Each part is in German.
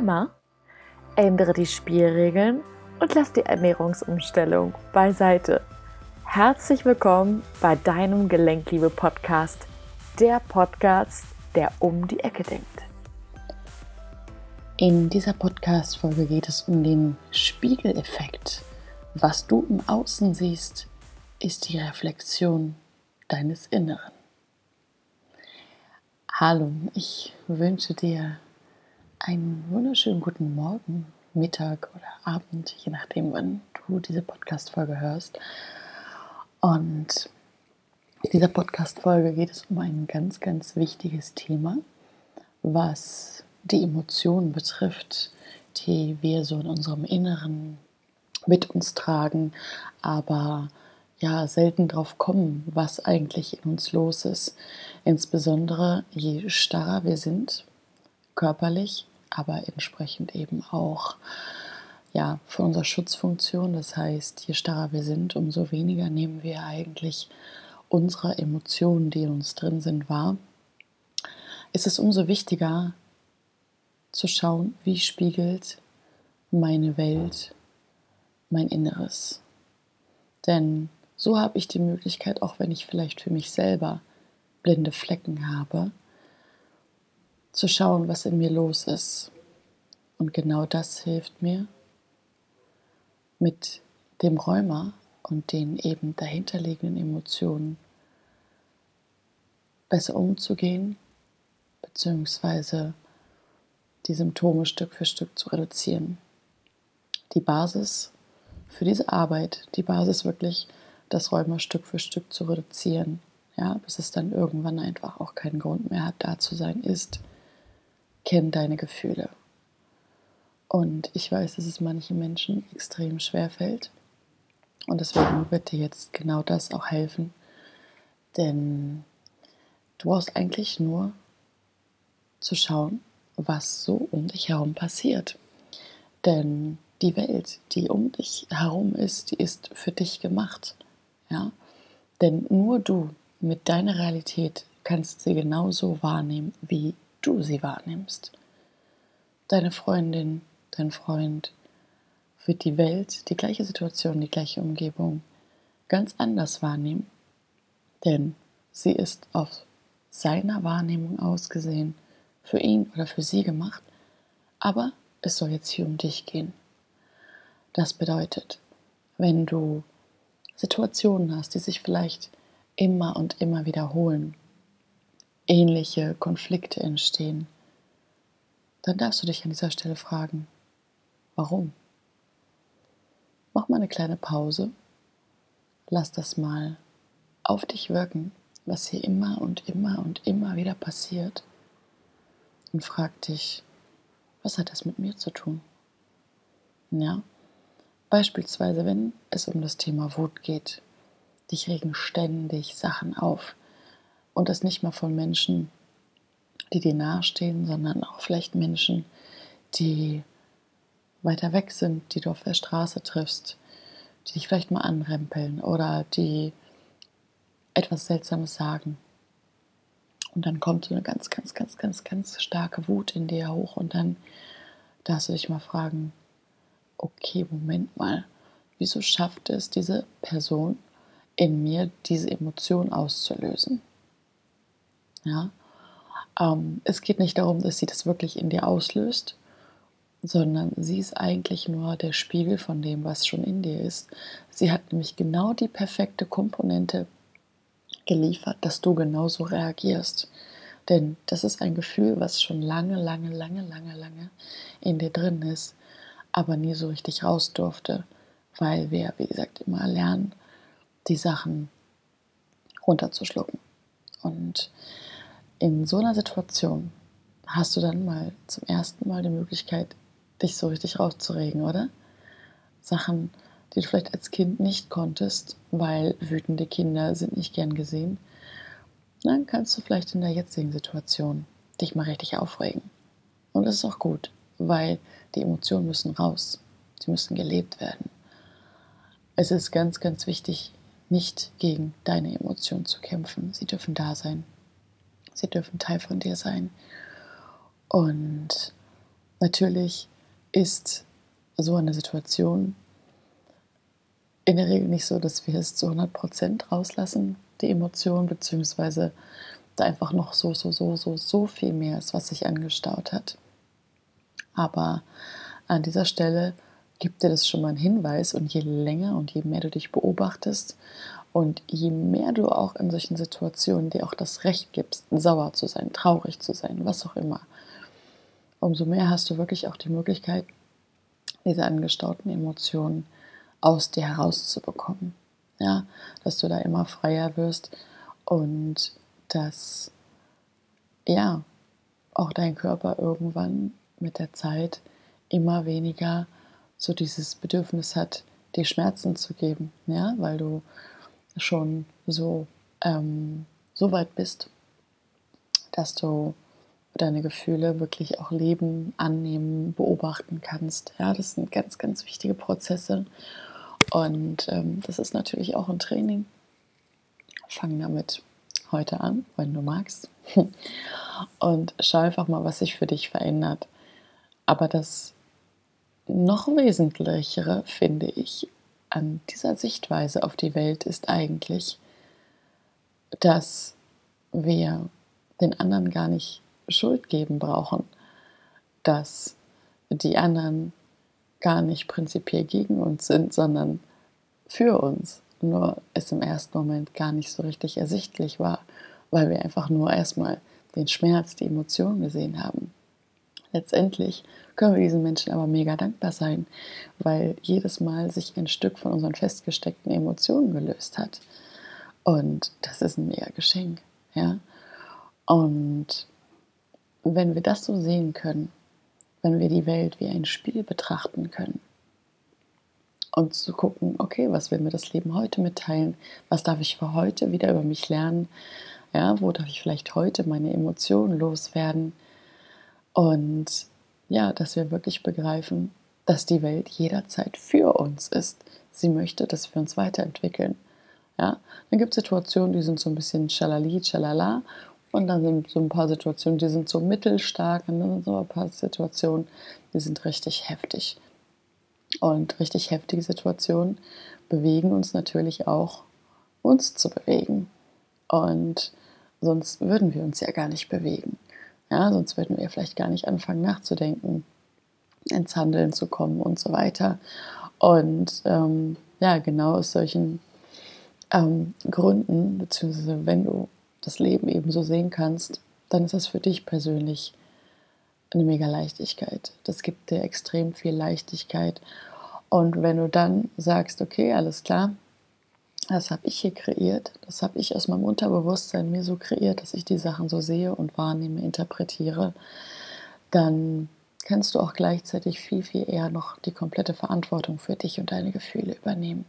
Rheuma? Ändere die Spielregeln und lass die Ernährungsumstellung beiseite. Herzlich willkommen bei deinem Gelenkliebe Podcast, der Podcast, der um die Ecke denkt. In dieser Podcast-Folge geht es um den Spiegeleffekt. Was du im Außen siehst, ist die Reflexion deines Inneren. Hallo, ich wünsche dir einen wunderschönen guten Morgen, Mittag oder Abend, je nachdem, wann du diese Podcast-Folge hörst. Und in dieser Podcast-Folge geht es um ein ganz, ganz wichtiges Thema, was die Emotionen betrifft, die wir so in unserem Inneren mit uns tragen, aber ja selten drauf kommen, was eigentlich in uns los ist. Insbesondere je starrer wir sind, körperlich, aber entsprechend eben auch ja, von unserer Schutzfunktion. Das heißt, je starrer wir sind, umso weniger nehmen wir eigentlich unsere Emotionen, die in uns drin sind, wahr. Ist es umso wichtiger zu schauen, wie spiegelt meine Welt mein Inneres. Denn so habe ich die Möglichkeit, auch wenn ich vielleicht für mich selber blinde Flecken habe, zu schauen, was in mir los ist. Und genau das hilft mir, mit dem Rheuma und den eben dahinterliegenden Emotionen besser umzugehen, beziehungsweise die Symptome Stück für Stück zu reduzieren. Die Basis für diese Arbeit, die Basis wirklich, das Rheuma Stück für Stück zu reduzieren, ja, bis es dann irgendwann einfach auch keinen Grund mehr hat, da zu sein, ist, kenn deine Gefühle. Und ich weiß, dass es manchen Menschen extrem schwer fällt. Und deswegen wird dir jetzt genau das auch helfen. Denn du brauchst eigentlich nur zu schauen, was so um dich herum passiert. Denn die Welt, die um dich herum ist, die ist für dich gemacht. Ja? Denn nur du mit deiner Realität kannst sie genauso wahrnehmen, wie du sie wahrnimmst. Deine Freundin, dein Freund wird die Welt, die gleiche Situation, die gleiche Umgebung ganz anders wahrnehmen. Denn sie ist auf seiner Wahrnehmung ausgesehen, für ihn oder für sie gemacht, aber es soll jetzt hier um dich gehen. Das bedeutet, wenn du Situationen hast, die sich vielleicht immer und immer wiederholen, ähnliche Konflikte entstehen, dann darfst du dich an dieser Stelle fragen, warum? Mach mal eine kleine Pause, lass das mal auf dich wirken, was hier immer und immer und immer wieder passiert und frag dich, was hat das mit mir zu tun? Ja, beispielsweise, wenn es um das Thema Wut geht, dich regen ständig Sachen auf und das nicht mal von Menschen, die dir nahestehen, sondern auch vielleicht Menschen, die weiter weg sind, die du auf der Straße triffst, die dich vielleicht mal anrempeln oder die etwas Seltsames sagen und dann kommt so eine ganz, ganz, ganz, ganz, ganz starke Wut in dir hoch und dann darfst du dich mal fragen, okay, Moment mal, wieso schafft es diese Person in mir, diese Emotion auszulösen? Ja, ähm, es geht nicht darum, dass sie das wirklich in dir auslöst, sondern sie ist eigentlich nur der Spiegel von dem, was schon in dir ist. Sie hat nämlich genau die perfekte Komponente geliefert, dass du genauso reagierst. Denn das ist ein Gefühl, was schon lange, lange, lange, lange, lange in dir drin ist, aber nie so richtig raus durfte, weil wir, wie gesagt, immer lernen, die Sachen runterzuschlucken. Und in so einer Situation hast du dann mal zum ersten Mal die Möglichkeit, dich so richtig rauszuregen, oder? Sachen, die du vielleicht als Kind nicht konntest, weil wütende Kinder sind nicht gern gesehen, dann kannst du vielleicht in der jetzigen Situation dich mal richtig aufregen. Und das ist auch gut, weil die Emotionen müssen raus. Sie müssen gelebt werden. Es ist ganz, ganz wichtig, nicht gegen deine Emotionen zu kämpfen. Sie dürfen da sein. Sie dürfen Teil von dir sein. Und natürlich ist so eine Situation in der Regel nicht so, dass wir es zu 100% rauslassen, die Emotion, beziehungsweise da einfach noch so, so, so, so, so viel mehr ist, was sich angestaut hat. Aber an dieser Stelle gibt dir das schon mal einen Hinweis und je länger und je mehr du dich beobachtest und je mehr du auch in solchen Situationen dir auch das Recht gibst, sauer zu sein, traurig zu sein, was auch immer, umso mehr hast du wirklich auch die Möglichkeit, diese angestauten Emotionen aus dir herauszubekommen. Ja, dass du da immer freier wirst und dass ja auch dein Körper irgendwann mit der Zeit immer weniger so dieses Bedürfnis hat, dir Schmerzen zu geben, ja, weil du schon so, ähm, so weit bist, dass du deine Gefühle wirklich auch leben, annehmen, beobachten kannst. Ja, das sind ganz, ganz wichtige Prozesse. Und ähm, das ist natürlich auch ein Training. Fang damit heute an, wenn du magst. Und schau einfach mal, was sich für dich verändert. Aber das noch Wesentlichere, finde ich, an dieser Sichtweise auf die Welt ist eigentlich, dass wir den anderen gar nicht Schuld geben brauchen, dass die anderen gar nicht prinzipiell gegen uns sind, sondern für uns. Nur es im ersten Moment gar nicht so richtig ersichtlich war, weil wir einfach nur erstmal den Schmerz, die Emotionen gesehen haben. Letztendlich können wir diesen Menschen aber mega dankbar sein, weil jedes Mal sich ein Stück von unseren festgesteckten Emotionen gelöst hat. Und das ist ein mega Geschenk. Ja? Und wenn wir das so sehen können, wenn wir die Welt wie ein Spiel betrachten können und zu gucken, okay, was will mir das Leben heute mitteilen? Was darf ich für heute wieder über mich lernen? Ja, wo darf ich vielleicht heute meine Emotionen loswerden? Und ja, dass wir wirklich begreifen, dass die Welt jederzeit für uns ist. Sie möchte, dass wir uns weiterentwickeln. Ja, dann gibt es Situationen, die sind so ein bisschen schalali, schalala und dann sind so ein paar Situationen, die sind so mittelstark und dann sind so ein paar Situationen, die sind richtig heftig. Und richtig heftige Situationen bewegen uns natürlich auch, uns zu bewegen. Und sonst würden wir uns ja gar nicht bewegen. Ja, sonst würden wir vielleicht gar nicht anfangen nachzudenken, ins Handeln zu kommen und so weiter. Und ähm, ja, genau aus solchen ähm, Gründen, beziehungsweise wenn du das Leben eben so sehen kannst, dann ist das für dich persönlich eine mega Leichtigkeit. Das gibt dir extrem viel Leichtigkeit. Und wenn du dann sagst, okay, alles klar, das habe ich hier kreiert, das habe ich aus meinem Unterbewusstsein mir so kreiert, dass ich die Sachen so sehe und wahrnehme, interpretiere, dann kannst du auch gleichzeitig viel, viel eher noch die komplette Verantwortung für dich und deine Gefühle übernehmen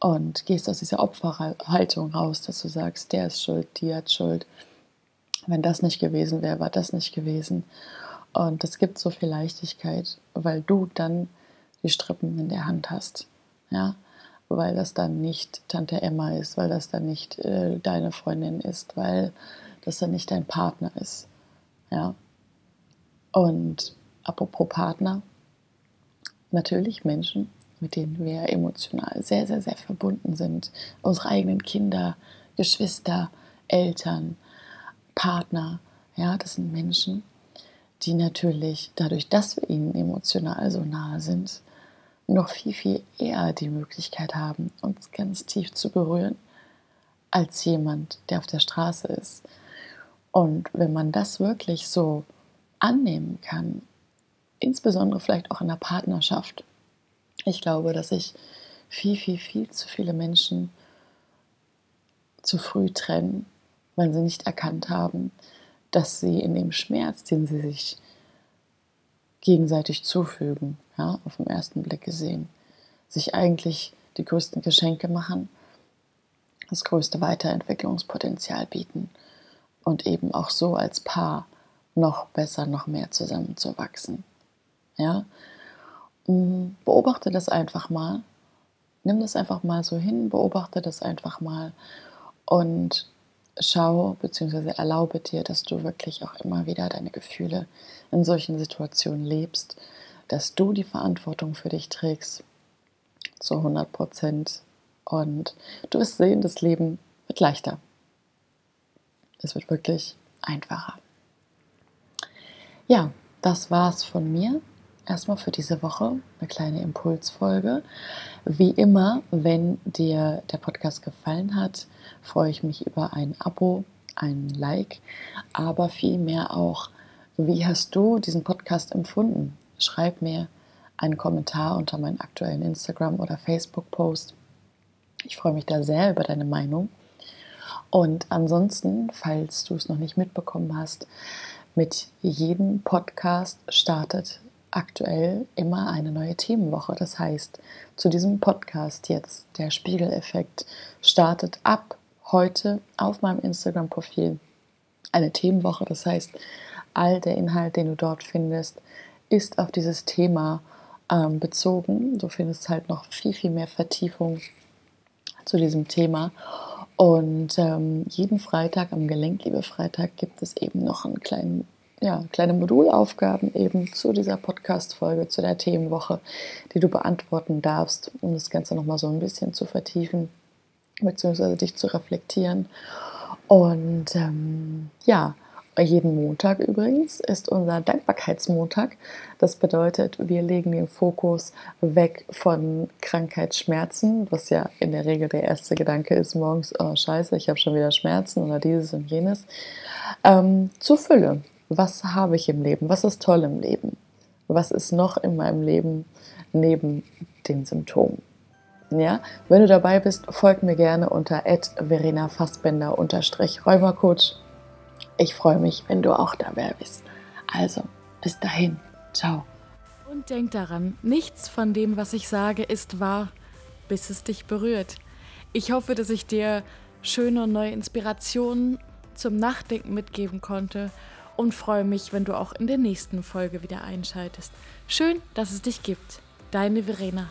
und gehst aus dieser Opferhaltung raus, dass du sagst, der ist schuld, die hat Schuld. Wenn das nicht gewesen wäre, war das nicht gewesen. Und es gibt so viel Leichtigkeit, weil du dann die Strippen in der Hand hast. Ja, weil das dann nicht Tante Emma ist, weil das dann nicht äh, deine Freundin ist, weil das dann nicht dein Partner ist. Ja. Und apropos Partner, natürlich Menschen, mit denen wir emotional sehr, sehr, sehr verbunden sind. Unsere eigenen Kinder, Geschwister, Eltern, Partner. Ja, das sind Menschen, die natürlich dadurch, dass wir ihnen emotional so nahe sind, noch viel, viel eher die Möglichkeit haben, uns ganz tief zu berühren, als jemand, der auf der Straße ist. Und wenn man das wirklich so annehmen kann, insbesondere vielleicht auch in der Partnerschaft, ich glaube, dass sich viel, viel, viel zu viele Menschen zu früh trennen, weil sie nicht erkannt haben, dass sie in dem Schmerz, den sie sich gegenseitig zufügen, ja, auf den ersten Blick gesehen, sich eigentlich die größten Geschenke machen, das größte Weiterentwicklungspotenzial bieten und eben auch so als Paar noch besser, noch mehr zusammenzuwachsen. Ja, Mm, beobachte das einfach mal. Nimm das einfach mal so hin, beobachte das einfach mal und schau bzw. erlaube dir, dass du wirklich auch immer wieder deine Gefühle in solchen Situationen lebst, dass du die Verantwortung für dich trägst zu 100 Prozent und du wirst sehen, das Leben wird leichter. Es wird wirklich einfacher. Ja, das war's von mir. Erstmal für diese Woche eine kleine Impulsfolge. Wie immer, wenn dir der Podcast gefallen hat, freue ich mich über ein Abo, ein Like, aber vielmehr auch, wie hast du diesen Podcast empfunden? Schreib mir einen Kommentar unter meinen aktuellen Instagram- oder Facebook-Post. Ich freue mich da sehr über deine Meinung. Und ansonsten, falls du es noch nicht mitbekommen hast, mit jedem Podcast startet aktuell immer eine neue Themenwoche. Das heißt, zu diesem Podcast jetzt, der Spiegeleffekt, startet ab heute auf meinem Instagram-Profil eine Themenwoche. Das heißt, all der Inhalt, den du dort findest, ist auf dieses Thema ähm, bezogen. Du findest halt noch viel, viel mehr Vertiefung zu diesem Thema. Und ähm, jeden Freitag, am Gelenkliebe-Freitag, gibt es eben noch einen kleinen, ja, kleine Modulaufgaben eben zu dieser Podcast-Folge, zu der Themenwoche, die du beantworten darfst, um das Ganze nochmal so ein bisschen zu vertiefen, beziehungsweise dich zu reflektieren. Und ähm, ja, jeden Montag übrigens ist unser Dankbarkeitsmontag. Das bedeutet, wir legen den Fokus weg von Krankheitsschmerzen, was ja in der Regel der erste Gedanke ist morgens, oh scheiße, ich habe schon wieder Schmerzen oder dieses und jenes, ähm, zur Fülle. Was habe ich im Leben? Was ist toll im Leben? Was ist noch in meinem Leben neben den Symptomen? Ja, wenn du dabei bist, folg mir gerne unter Verena Fassbender Räumercoach ich freue mich, wenn du auch dabei bist. Also, bis dahin. Ciao. Und denk daran, nichts von dem, was ich sage, ist wahr, bis es dich berührt. Ich hoffe, dass ich dir schöne neue Inspirationen zum Nachdenken mitgeben konnte und freue mich, wenn du auch in der nächsten Folge wieder einschaltest. Schön, dass es dich gibt. Deine Verena.